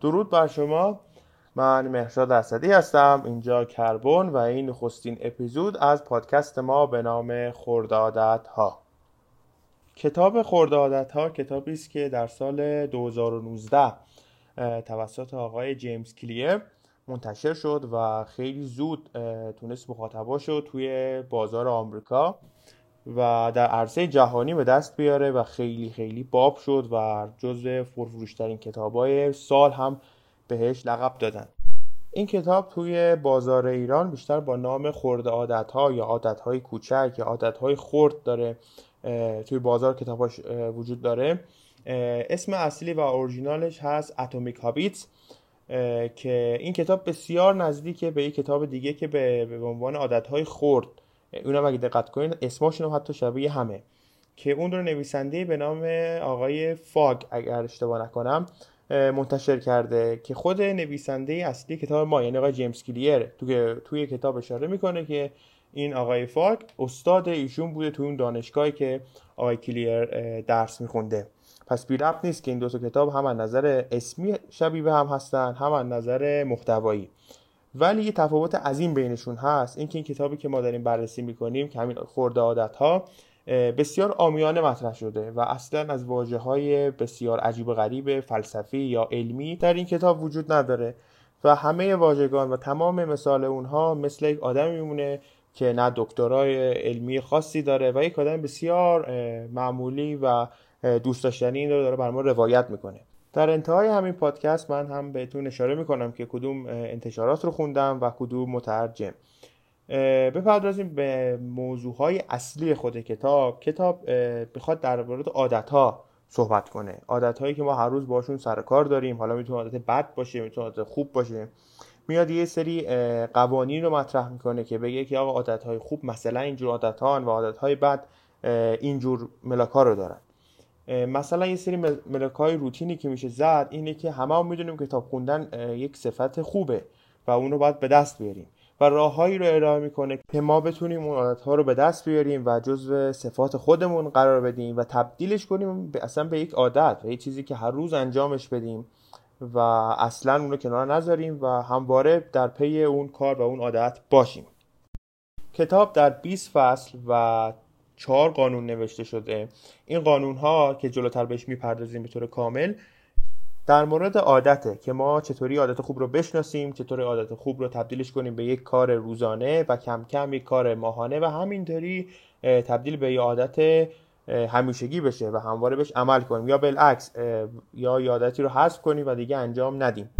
درود بر شما. من مهرشاد اسدی هستم. اینجا کربن و این نخستین اپیزود از پادکست ما به نام خردادت ها کتاب خردادت ها کتابی است که در سال 2019 توسط آقای جیمز کلیر منتشر شد و خیلی زود تونست مخاطباشو توی بازار آمریکا. و در عرصه جهانی به دست بیاره و خیلی خیلی باب شد و جزو پرفروشترین کتابای سال هم بهش لقب دادن. این کتاب توی بازار ایران بیشتر با نام خورد عادت ها یا عادت های کوچک یا عادت های خرد داره توی بازار کتاباش وجود داره. اسم اصلی و اورجینالش هست اتمیک هابیتس که این کتاب بسیار نزدیکه به یک کتاب دیگه که به عنوان عادت های خرد اونم اگه دقت کنید اسمشون حتی شبیه همه. که اون رو نویسنده به نام آقای فاگ اگر اشتباه نکنم منتشر کرده که خود نویسنده اصلی کتاب ما یعنی آقای جیمز کلیر توی توی کتاب اشاره می‌کنه که این آقای فاگ استاد ایشون بوده توی اون دانشگاهی که آقای کلیر درس میخونده. پس بی ربط نیست که این دو تا کتاب هم از نظر اسمی شبیه به هم هستن هم از نظر محتوایی. ولی یه تفاوت عظیم بینشون هست. اینکه این کتابی که ما داریم بررسی می‌کنیم که همین خورده عادت ها بسیار آمیانه مطرح شده و اصلا از واجه های بسیار عجیب و غریب فلسفی یا علمی در این کتاب وجود نداره و همه واژگان و تمام مثال اونها مثل یک آدم میمونه که نه دکترای علمی خاصی داره و یک آدم بسیار معمولی و دوست داشتنی این داره بر ما روایت می‌کنه. در انتهای همین پادکست من هم بهتون اشاره می‌کنم که کدوم انتشارات رو خوندم و کدوم مترجم. بپردازیم به موضوع های اصلی خود کتاب. کتاب بخواد در مورد عادت ها صحبت کنه. عادت هایی که ما هر روز باشون سر کار داریم. حالا می‌تونه عادت بد باشه می‌تونه عادت خوب باشه. میاد یه سری قوانین رو مطرح می‌کنه که بگه که آقا عادت های خوب مثلا اینجور عادت ها و عادت های بد اینجور ملاک ها رو دارن. مثلا یه سری ملاک های روتینی که میشه زد اینه که همه هم می‌دونیم کتاب خوندن یک صفت خوبه و اون رو باید به دست بیاریم. و راههایی رو ارائه می‌کنه که ما بتونیم اون عادت ها رو به دست بیاریم و جزو صفات خودمون قرار بدیم و تبدیلش کنیم به اصلا به یک عادت و یه چیزی که هر روز انجامش بدیم و اصلا اون رو کنار نذاریم و همواره در پی اون کار و اون عادت باشیم. کتاب در 20 فصل و چهار قانون نوشته شده. این قانون ها که جلوتر بهش می‌پردازیم به طور کامل در مورد عادته که ما چطوری عادت خوب رو بشناسیم چطوری عادت خوب رو تبدیلش کنیم به یک کار روزانه و کم کم یک کار ماهانه و همینطوری تبدیل به یک عادت همیشگی بشه و همواره بهش عمل کنیم. یا بالعکس یا عادتی رو حذف کنیم و دیگه انجام ندیم.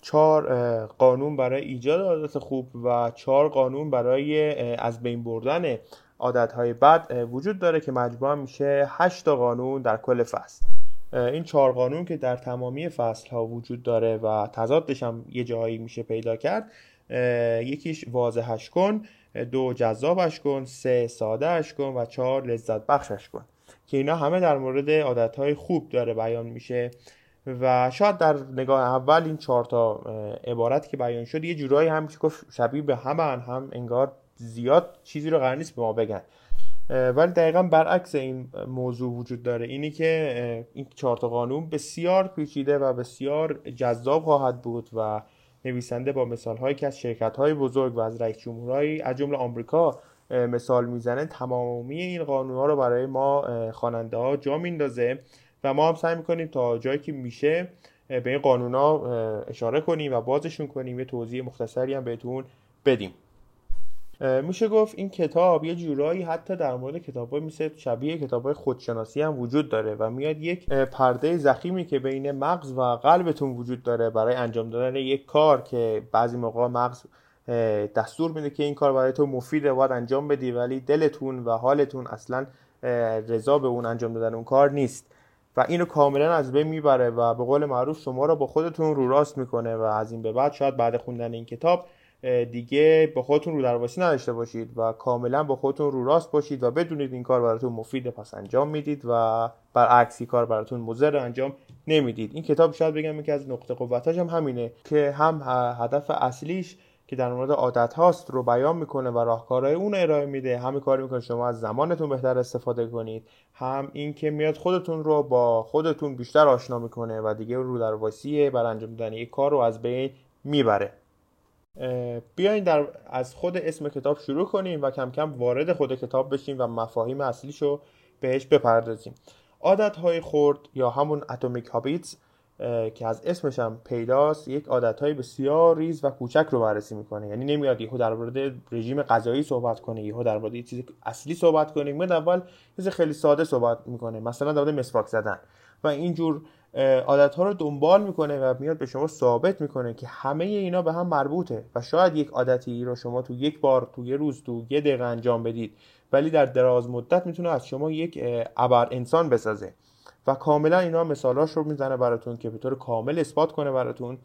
چهار قانون برای ایجاد عادت خوب و چهار قانون برای از بین بردن عادت های بد وجود داره که مجموعا میشه هشت قانون در کل فصل. این چهار قانون که در تمامی فصل ها وجود داره و تضادش هم یه جایی میشه پیدا کرد یکیش واضحش کن دو جذابش کن سه سادهش کن و چهار لذت بخشش کن که اینا همه در مورد عادت های خوب داره بیان میشه و شاید در نگاه اول این چهار تا عبارت که بیان شد یه جورایی هم گفت شبیه به همن هم انگار زیاد چیزی رو قرار نیست به ما بگن. ولی دقیقا برعکس این موضوع وجود داره. اینی که این چهار قانون بسیار پیچیده و بسیار جذاب خواهد بود و نویسنده با مثال هایی که از شرکت های بزرگ و از رئیس جمهورهایی از جمله آمریکا مثال می‌زنه. تمامی این قانون ها رو برای ما خواننده ها جا میندازه و ما هم سعی می‌کنیم تا جایی که میشه به این قانون ها اشاره کنیم و بازشون کنیم. یه توضیح مختصری هم بهتون بدیم. میشه گفت این کتاب یه جورایی حتی در مورد کتاب های مثل شبیه کتاب های خودشناسی هم وجود داره و میاد یک پرده زخیمی که بین مغز و قلبتون وجود داره برای انجام دادن یک کار که بعضی موقع مغز دستور میده که این کار برای تو مفیده باید انجام بدی ولی دلتون و حالتون اصلا رضا به اون انجام دادن اون کار نیست. و اینو کاملا از بین می‌بره و به قول معروف شما رو با خودتون رو راست می‌کنه و از این به بعد شاید بعد خوندن این کتاب دیگه با خودتون رو درواسی نداشته باشید و کاملا با خودتون رو راست باشید و بدونید این کار براتون مفیده پس انجام می‌دید و برعکس کار براتون مضر انجام نمی‌دید. این کتاب شاید بگم یکی از نقطه قوتاش هم همینه که هم هدف اصلیش که در مورد عادت هاست رو بیان می‌کنه و راهکارهای اون ارائه میده. همین کار می‌کنه شما از زمانتون بهتر استفاده کنید. هم اینکه میاد خودتون رو با خودتون بیشتر آشنا می‌کنه و دیگه رو در بر انجام دادن یک کار رو از بین می‌بره. بیاین در از خود اسم کتاب شروع کنیم و کم کم وارد خود کتاب بشیم و مفاهیم اصلیشو بهش بپردازیم. عادت های خورد یا همون اتمیک هابیتس که از اسمش هم پیداست یک عادت های بسیار ریز و کوچک رو بررسی می‌کنه. یعنی نمیاد یهو در مورد رژیم غذایی صحبت کنه یهو در مورد چیز اصلی صحبت کنه. میاد اول چیز خیلی ساده صحبت می‌کنه مثلا در مورد مسواک زدن. و اینجور عادت ها رو دنبال می‌کنه و میاد به شما ثابت می‌کنه که همه اینا به هم مربوطه و شاید یک عادتی رو شما تو یک بار تو یه روز تو یه دقیقه انجام بدید. ولی در دراز مدت می‌تونه از شما یک ابر انسان بسازه. و کاملا اینا مثالاش رو می‌زنه براتون که به طور کامل اثبات کنه براتون.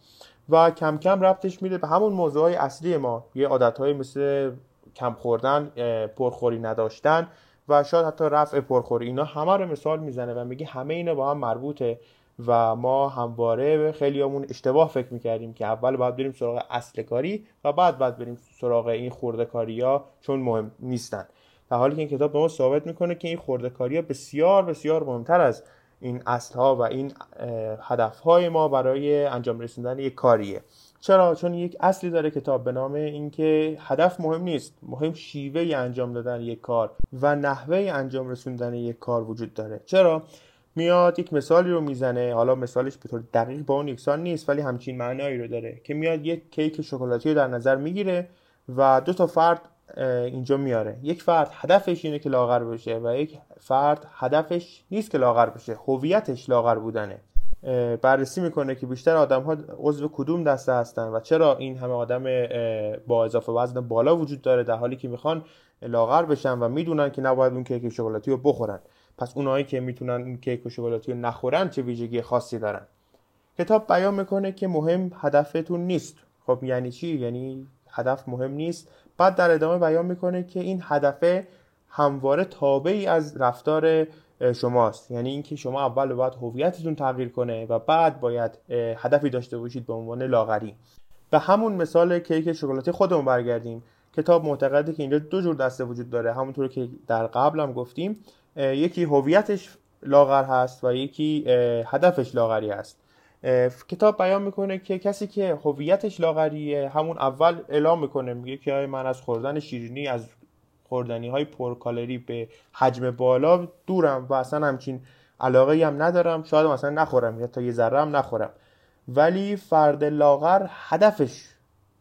و کم کم ربطش میده به همون موضوع های اصلی ما. یه عادت های مثل کم خوردن پرخوری نداشتن و شاید حتی رفع پرخوری. اینا همه رو مثال می‌زنه و میگه همه اینا با هم مربوطه. و ما همواره خیلیامون اشتباه فکر می‌کردیم که اول باید بریم سراغ اصل کاری و بعد باید بریم سراغ این خورده کاری ها چون مهم نیستن. در حالی که این کتاب به ما ثابت می‌کنه که این خورده کاری ها بسیار بسیار مهمتر از این اصل ها و این هدف های ما برای انجام رسوندن یک کاریه. چرا؟ چون یک اصلی داره کتاب به نام اینکه هدف مهم نیست. مهم شیوه انجام دادن یک کار و نحوه انجام رسوندن یک کار وجود داره. چرا؟ میاد یک مثالی رو می‌زنه. حالا مثالش به طور دقیق با اون یکسان نیست ولی همچین معنایی رو داره که میاد یک کیک شکلاتی رو در نظر می‌گیره و دو تا فرد اینجا میاره. یک فرد هدفش اینه که لاغر بشه و یک فرد هدفش نیست که لاغر بشه هویتش لاغر بودنه. بررسی می‌کنه که بیشتر آدم ها عضو کدوم دسته هستن و چرا این همه آدم با اضافه وزن بالا وجود داره در حالی که می‌خوان لاغر بشن و می‌دونن که نباید اون کیک شکلاتی رو بخورن. پس اونایی که می‌تونن این کیک و شکلاتی رو نخورن چه ویژگی خاصی دارن؟ کتاب بیان می‌کنه که مهم هدفتون نیست. خب یعنی چی؟ یعنی هدف مهم نیست. بعد در ادامه بیان می‌کنه که این هدف همواره تابعی از رفتار شماست. یعنی اینکه شما اول باید هویتتون تغییر کنه و بعد باید هدفی داشته باشید به عنوان لاغری. به همون مثال کیک شکلاتی خودمون برگردیم. کتاب معتقده که اینجا دو جور دسته وجود داره. همونطور که در قبل هم گفتیم یکی هویتش لاغر هست و یکی هدفش لاغری هست کتاب بیان می‌کنه که کسی که هویتش لاغریه همون اول اعلام می‌کنه میگه که من از خوردن شیرینی از خوردنی های پرکالری به حجم بالا دورم و اصلا همچین علاقه هم ندارم شاید مثلا نخورم یا تا یه ذره هم نخورم. ولی فرد لاغر هدفش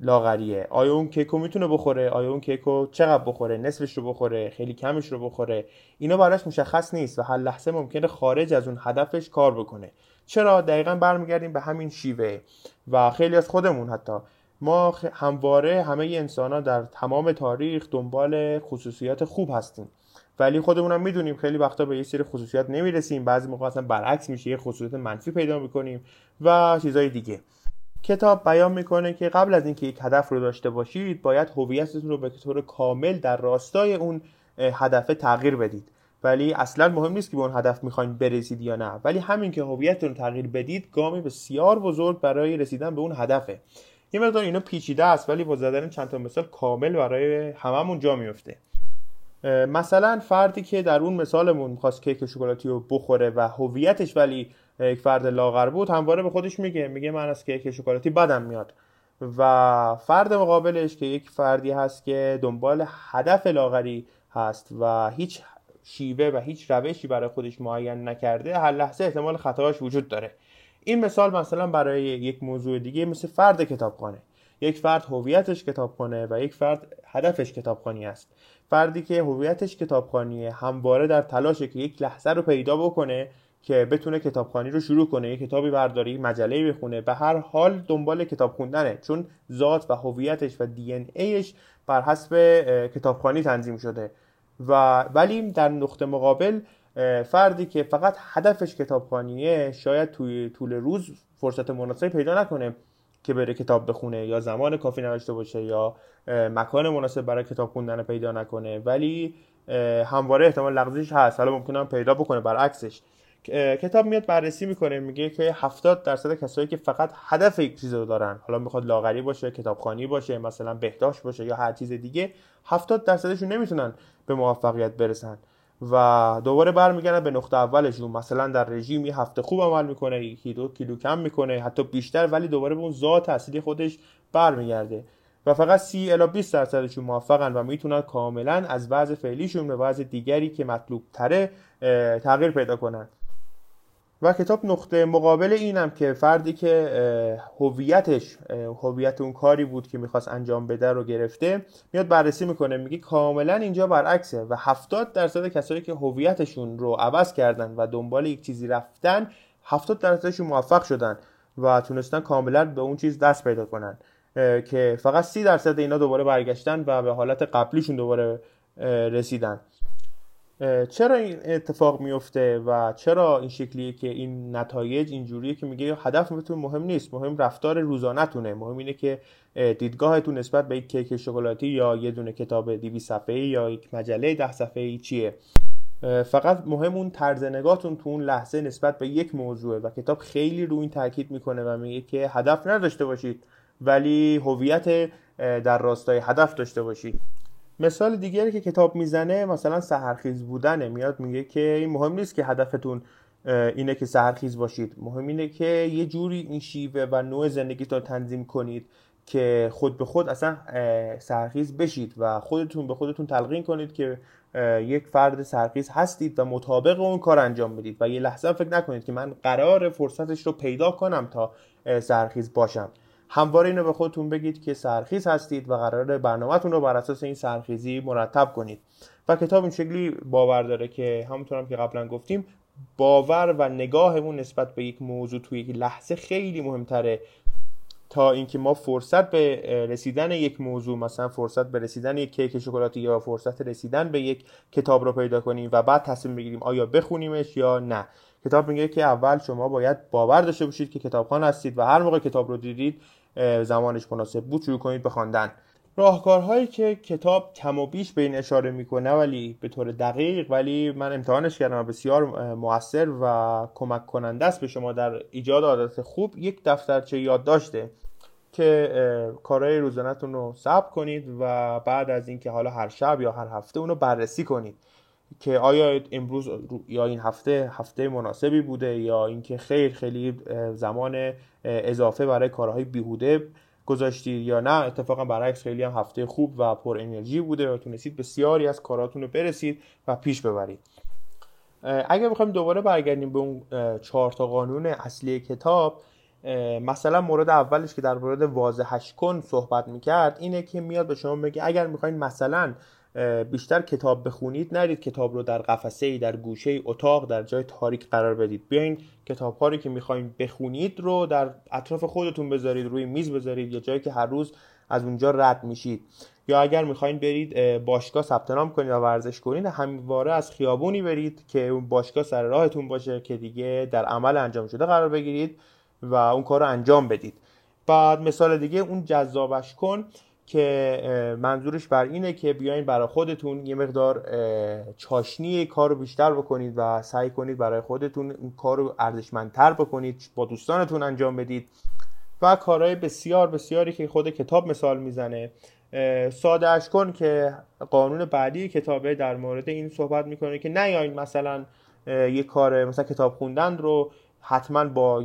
لاغریه. آیا اون کیکو می‌تونه بخوره؟ آیا اون کیکو چقدر بخوره؟ نصفش رو بخوره؟ خیلی کمش رو بخوره؟ اینا براش مشخص نیست و هر لحظه ممکنه خارج از اون هدفش کار بکنه. چرا؟ دقیقا برمیگردیم به همین شیوه. و خیلی از خودمون حتی. ما همواره همه انسان ها در تمام تاریخ دنبال خصوصیات خوب هستیم. ولی خودمون هم می‌دونیم خیلی وقتا به یه سری خصوصیات نمی‌رسیم. بعضی موقع اصلا برعکس میشه. یه خصوصیت منفی پیدا می‌کنیم و چیزای دیگه. کتاب بیان می‌کنه که قبل از اینکه یک هدف رو داشته باشید باید هویتتون رو به طور کامل در راستای اون هدف تغییر بدید. ولی اصلا مهم نیست که به اون هدف می‌خواین برسید یا نه. ولی همین که هویتتون تغییر بدید گامی بسیار بزرگ برای رسیدن به اون هدفه. یه مقدار اینا پیچیده است ولی با زدن چند تا مثال کامل برای هممون جا میفته مثلا فردی که در اون مثالمون می‌خواست کیک شکلاتی رو بخوره و هویتش ولی یک فرد لاغر بود همواره به خودش میگه میگه من از کیک شکلاتی بدم میاد. و فرد مقابلش که یک فردی هست که دنبال هدف لاغری هست و هیچ شیوه و هیچ روشی برای خودش معین نکرده هر لحظه احتمال خطاش وجود داره. این مثال مثلا برای یک موضوع دیگه مثل فرد کتابخانه. یک فرد هویتش کتابخانه و یک فرد هدفش کتابخانی است. فردی که هویتش کتابخانیه همواره در تلاشه که یک لحظه رو پیدا بکنه که بتونه کتابخانی رو شروع کنه یک کتابی برداری مجله بخونه به هر حال دنبال کتاب خوندنه. چون ذات و هویتش و دی ان ایش بر حسب کتابخانی تنظیم شده. و ولی در نقطه مقابل فردی که فقط هدفش کتابخانیه شاید توی طول روز فرصت مناسبی پیدا نکنه که بره کتاب بخونه یا زمان کافی نداشته باشه یا مکان مناسب برای کتاب خوندن پیدا نکنه. ولی همواره احتمال لغزش هست. حالا ممکنه پیدا بکنه برعکسش. کتاب میاد بررسی می‌کنه میگه که 70 درصد کسایی که فقط هدف یک چیز رو دارن حالا می‌خواد لاغری باشه کتابخانی باشه مثلا بهداشت باشه یا هر چیز دیگه 70 درصدشون نمی‌تونن به موفقیت برسن. و دوباره برمیگردن به نقطه اولشون. مثلا در رژیم یه هفته خوب عمل می‌کنه یکی دو کیلو کم می‌کنه حتی بیشتر ولی دوباره به اون ذات اصلی خودش برمیگرده. و فقط 30 الی 20 درصدشون موفقن و می‌تونن کاملا از وضع فعلیشون به وضع دیگری که مطلوب تره تغییر پیدا کنن. و کتاب نقطه مقابل اینم که فردی که هویتش هویت اون کاری بود که می‌خواست انجام بده رو گرفته میاد بررسی می‌کنه میگه کاملا اینجا برعکسه و 70 درصد کسایی که هویتشون رو عوض کردن و دنبال یک چیزی رفتن 70 درصدشون موفق شدن و تونستن کاملا به اون چیز دست پیدا کنن که فقط 30 درصد اینا دوباره برگشتن و به حالت قبلیشون دوباره رسیدن. چرا این اتفاق میفته و چرا این شکلیه که این نتایج اینجوریه که میگه هدف بهتون مهم نیست مهم رفتار روزانهتونه مهم اینه که دیدگاهتون نسبت به یک کیک شکلاتی یا یه دونه کتاب دیوی صفحه‌ای یا یک مجله ده صفحه‌ای چیه. فقط مهم اون طرز نگاهتون تو اون لحظه نسبت به یک موضوعه و کتاب خیلی رو این تاکید می‌کنه و میگه که هدف نداشته باشید ولی هویت در راستای هدف داشته باشید. مثال دیگری که کتاب می‌زنه مثلا سهرخیز بودنه. میاد میگه که این مهم نیست که هدفتون اینه که سهرخیز باشید. مهم اینه که یه جوری این شیوه و نوع زندگیتون تنظیم کنید که خود به خود اصلا سرخیز بشید و خودتون به خودتون تلقین کنید که یک فرد سرخیز هستید و مطابق اون کار انجام بدید و یه لحظه فکر نکنید که من قرار فرصتش رو پیدا کنم تا سرخیز باشم. همواره اینو به خودتون بگید که سرخیز هستید و قرار برنامهتون رو بر اساس این سرخیزی مرتب کنید. و کتاب این شکلی باور داره که همونطور هم که قبلا گفتیم باور و نگاهمون نسبت به یک موضوع توی یک لحظه خیلی مهمتره تا اینکه ما فرصت به رسیدن یک موضوع مثلا فرصت به رسیدن یک کیک شکلاتی یا فرصت رسیدن به یک کتاب رو پیدا کنیم و بعد تصمیم بگیریم آیا بخونیمش یا نه. کتاب میگه که اول شما باید باور داشته باشید که کتابخوان هستید و هر موقع کتاب رو دیدید زمانش مناسب بود شروع کنید به خواندن. راهکارهایی که کتاب کم و بیش به این اشاره می‌کنه ولی به طور دقیق ولی من امتحانش کردم بسیار موثر و کمک کننده است به شما در ایجاد عادت خوب یک دفترچه یاد داشته که کارهای روزانهتون رو ثبت کنید و بعد از اینکه حالا هر شب یا هر هفته اونو بررسی کنید. که آیا امروز یا این هفته هفته مناسبی بوده یا اینکه خیر خیلی زمان اضافه برای کارهای بیهوده گذاشتید یا نه؟ اتفاقا برعکس خیلی هم هفته خوب و پر انرژی بوده و تونستید بسیاری از کاراتون رو برسید و پیش ببرید. اگر بخوایم دوباره برگردیم به اون چهار تا قانون اصلی کتاب مثلا مورد اولش که در مورد واضحش کن صحبت می‌کرد اینه که میاد به شما بگه اگر می‌خواین مثلا بیشتر کتاب بخونید نرید کتاب رو در قفسه ای در گوشه ای اتاق در جای تاریک قرار بدید. بیاین کتاب که می‌خواین بخونید رو در اطراف خودتون بذارید روی میز بذارید یا جایی که هر روز از اونجا رد میشید. یا اگر می‌خواین برید باشگاه ثبت نام کنید و ورزش کنید همواره از خیابونی برید که اون باشگاه سر راهتون باشه که دیگه در عمل انجام شده قرار بگیرید و اون کار رو انجام بدید. بعد مثال دیگه اون جذابش کن. که منظورش بر اینه که بیاین برای خودتون یه مقدار چاشنی کار رو بیشتر بکنید و سعی کنید برای خودتون این کار رو ارزشمندتر بکنید با دوستانتون انجام بدید و کارهای بسیار بسیاری که خود کتاب مثال می‌زنه. ساده کن که قانون بعدی کتابه در مورد این صحبت می‌کنه که نیاین مثلا یه کار مثلا کتاب خوندن رو حتما با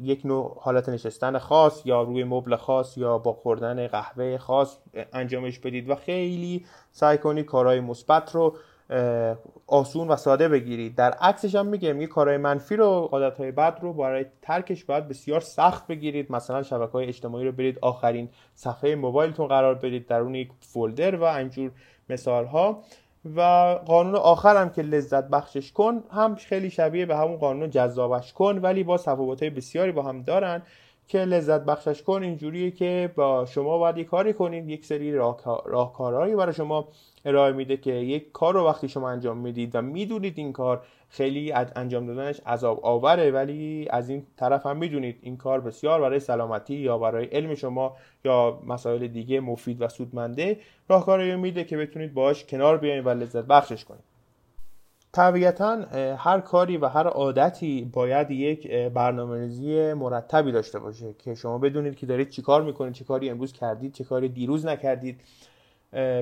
یک نوع حالت نشستن خاص یا روی مبل خاص یا با خوردن قهوه خاص انجامش بدید و خیلی سعی کنید کارهای مثبت رو آسون و ساده بگیرید. در عکسش هم میگه میگه کارهای منفی رو عادتهای بد رو برای ترکش باید بسیار سخت بگیرید. مثلا شبکه های اجتماعی رو برید آخرین صفحه موبایلتون قرار بدید در اون یک فولدر و اینجور مثال ها و قانون آخر هم که لذت بخشش کن هم خیلی شبیه به همون قانون جذابش کن ولی با تفاوت‌های بسیاری با هم دارن. که لذت بخشش کن اینجوریه که با شما باید یک کاری کنید یک سری راهکارهایی برای شما ارائه میده که یک کار رو وقتی شما انجام می‌دید و می‌دونید این کار خیلی انجام دادنش عذاب آوره ولی از این طرف هم می‌دونید این کار بسیار برای سلامتی یا برای علم شما یا مسائل دیگه مفید و سودمنده راهکاری میده که بتونید باش کنار بیاین و لذت بخشش کنید. طبیعتا هر کاری و هر عادتی باید یک برنامه‌ریزی مرتبی داشته باشه که شما بدونید که دارید چیکار می‌کنید چه کاری امروز کردید چه کاری دیروز نکردید.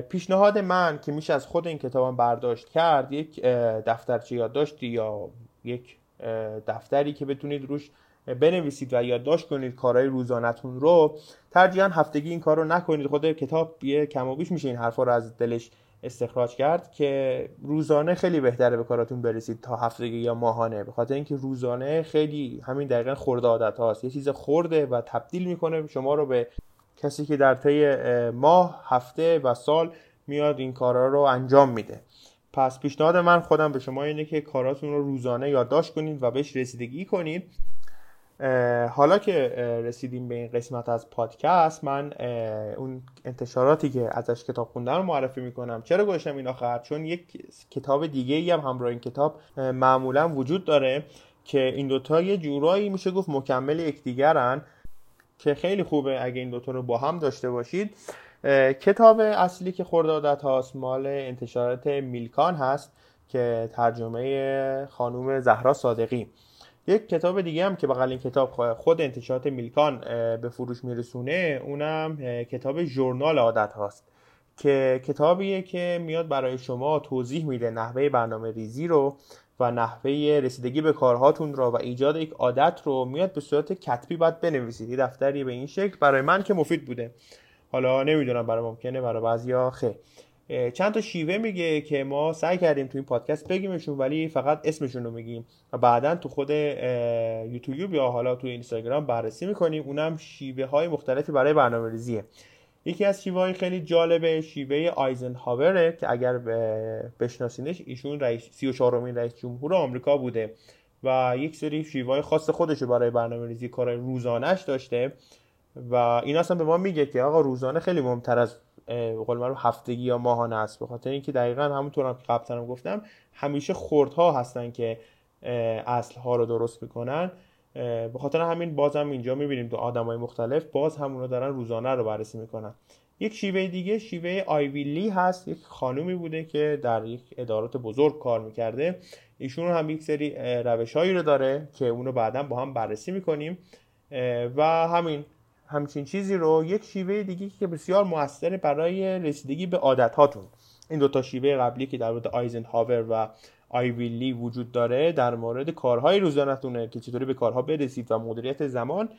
پیشنهاد من که میشه از خود این کتابم برداشت کرد یک دفترچه یادداشتی یا یک دفتری که بتونید روش بنویسید و یادداشت کنید کارهای روزانتون رو ترجیحاً هفتگی این کار رو نکنید. خود کتاب یه کم میشه این حرفا رو از دلش استخراج کرد که روزانه خیلی بهتره به کاراتون برسید تا هفتگی یا ماهانه. به خاطر اینکه روزانه خیلی همین دقیقا خورده عادت هاست. یه چیز خورده و تبدیل می‌کنه شما رو به کسی که در طی ماه هفته و سال میاد این کارا رو انجام میده. پس پیشنهاد من خودم به شما اینه که کاراتون رو روزانه یادداشت کنید و بهش رسیدگی کنید. حالا که رسیدیم به این قسمت از پادکست من اون انتشاراتی که ازش کتاب خوندن رو معرفی می‌کنم. چرا گوشم این آخر؟ چون یک کتاب دیگه ای هم همراه این کتاب معمولا وجود داره که این دوتا یه جورایی میشه گفت مکمل یکدیگرن که خیلی خوبه اگه این دوتا رو با هم داشته باشید. کتاب اصلی که خردادت هاست مال انتشارات میلکان هست که ترجمه خانوم زهرا صادقی. یک کتاب دیگه هم که بغل این کتاب خود انتشارات میلکان به فروش میرسونه اونم کتاب ژورنال عادت هاست. که کتابیه که میاد برای شما توضیح میده نحوه برنامه ریزی رو و نحوه رسیدگی به کارهاتون رو و ایجاد یک عادت رو میاد به صورت کتبی باید بنویسید. دفتری به این شکل برای من که مفید بوده. حالا نمی‌دونم برای ممکنه برای بعضیا خیر. چند تا شیوه میگه که ما سعی کردیم تو این پادکست بگیمشون ولی فقط اسمشون رو میگیم. و بعدا تو خود یوتیوب یا حالا تو اینستاگرام بررسی می‌کنیم. اونم شیوه های مختلفی برای برنامه ریزیه یکی از شیوه های خیلی جالبه شیوه آیزنهاوره که اگر بشناسینش ایشون رئیس 34 امین رئیس جمهور آمریکا بوده. و یک سری شیوه های خاص خودش برای برنامه ریزی کارهای روزانش داشته. و این اصلا به ما میگه که آقا روزانه خیلی مهمتر از قول معروف هفتگی یا ماهانه است. به خاطر اینکه دقیقا همونطور هم که قبلا گفتم همیشه خردها هستن که اصل ها رو درست می‌کنن. به خاطر همین باز هم اینجا می‌بینیم تو آدم های مختلف باز همون رو دارن روزانه رو بررسی می‌کنن. یک شیوه دیگه شیوه آیویلی هست. یک خانومی بوده که در یک ادارات بزرگ کار می‌کرده. ایشون هم یک سری روش هایی رو داره که اونو بعدا با هم بررسی می‌کنیم. و همین همچین چیزی رو یک شیوه دیگه که بسیار موثره برای رسیدگی به عادت هاتون این دوتا شیوه قبلی که در مورد آیزنهاور و آیویلی وجود داره در مورد کارهای روزانتونه که چطوری به کارها برسید و مدیریت زمان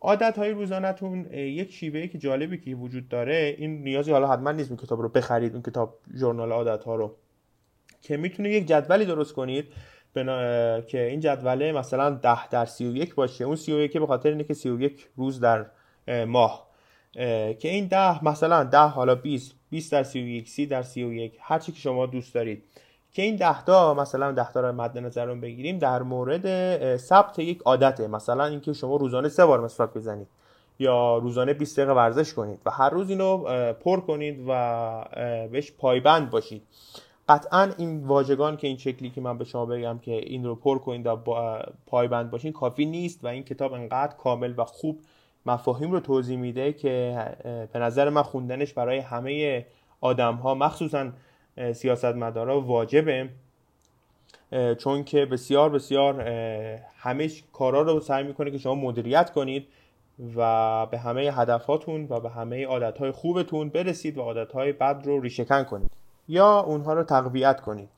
عادت های روزانتون یک شیوه که جالبی که وجود داره این نیازی حالا حتما نیست این کتاب رو بخرید اون کتاب ژورنال عادت ها رو که می‌تونه یک جدولی درست کنید. بنا... که این جدوله مثلا 10 در 31 باشه. اون 31 به خاطر اینه که 31 روز در ماه. که این 10 مثلا 10 حالا 20 20 در 31 30 در 31 هر چی که شما دوست دارید. که این 10 تا مثلا 10 تا رو مد نظرون بگیریم در مورد ثبت یک عادته. مثلا اینکه شما روزانه سه بار مسواک بزنید یا روزانه 20 دقیقه ورزش کنید و هر روز اینو پر کنید و بهش پایبند باشید. قطعا این واژگان که این شکلی که من به شما بگم که این رو پر کنید و پایبند باشین کافی نیست و این کتاب انقدر کامل و خوب مفاهیم رو توضیح میده که به نظر من خوندنش برای همه آدم ها مخصوصا سیاستمدارا واجبه. چون که بسیار بسیار همه کارا رو سعی می‌کنه که شما مدیریت کنید و به همه هدفاتون و به همه عادتهای خوبتون برسید و عادتهای بد رو ریشهکن کنید یا اونها رو تقویت کنید.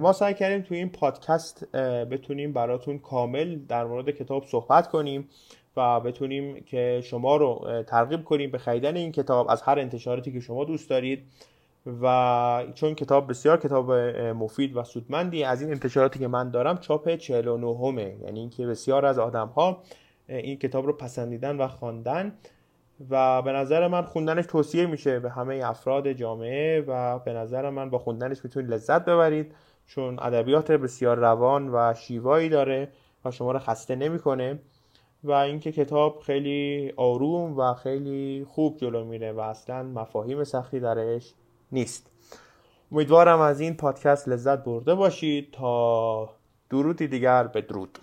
ما سعی کردیم توی این پادکست بتونیم براتون کامل در مورد کتاب صحبت کنیم. و بتونیم که شما رو ترغیب کنیم به خریدن این کتاب از هر انتشاراتی که شما دوست دارید و چون کتاب بسیار کتاب مفید و سودمندی از این انتشاراتی که من دارم چاپ 49 همه یعنی اینکه بسیار از آدم ها این کتاب رو پسندیدن و خواندن و به نظر من خوندنش توصیه میشه به همه افراد جامعه و به نظر من با خوندنش می‌تونید لذت ببرید چون ادبیات بسیار روان و شیوایی داره و شما رو خسته نمی‌کنه. و اینکه کتاب خیلی آروم و خیلی خوب جلو میره و اصلا مفاهیم سختی درش نیست. امیدوارم از این پادکست لذت برده باشید. تا درودی دیگر بدرود.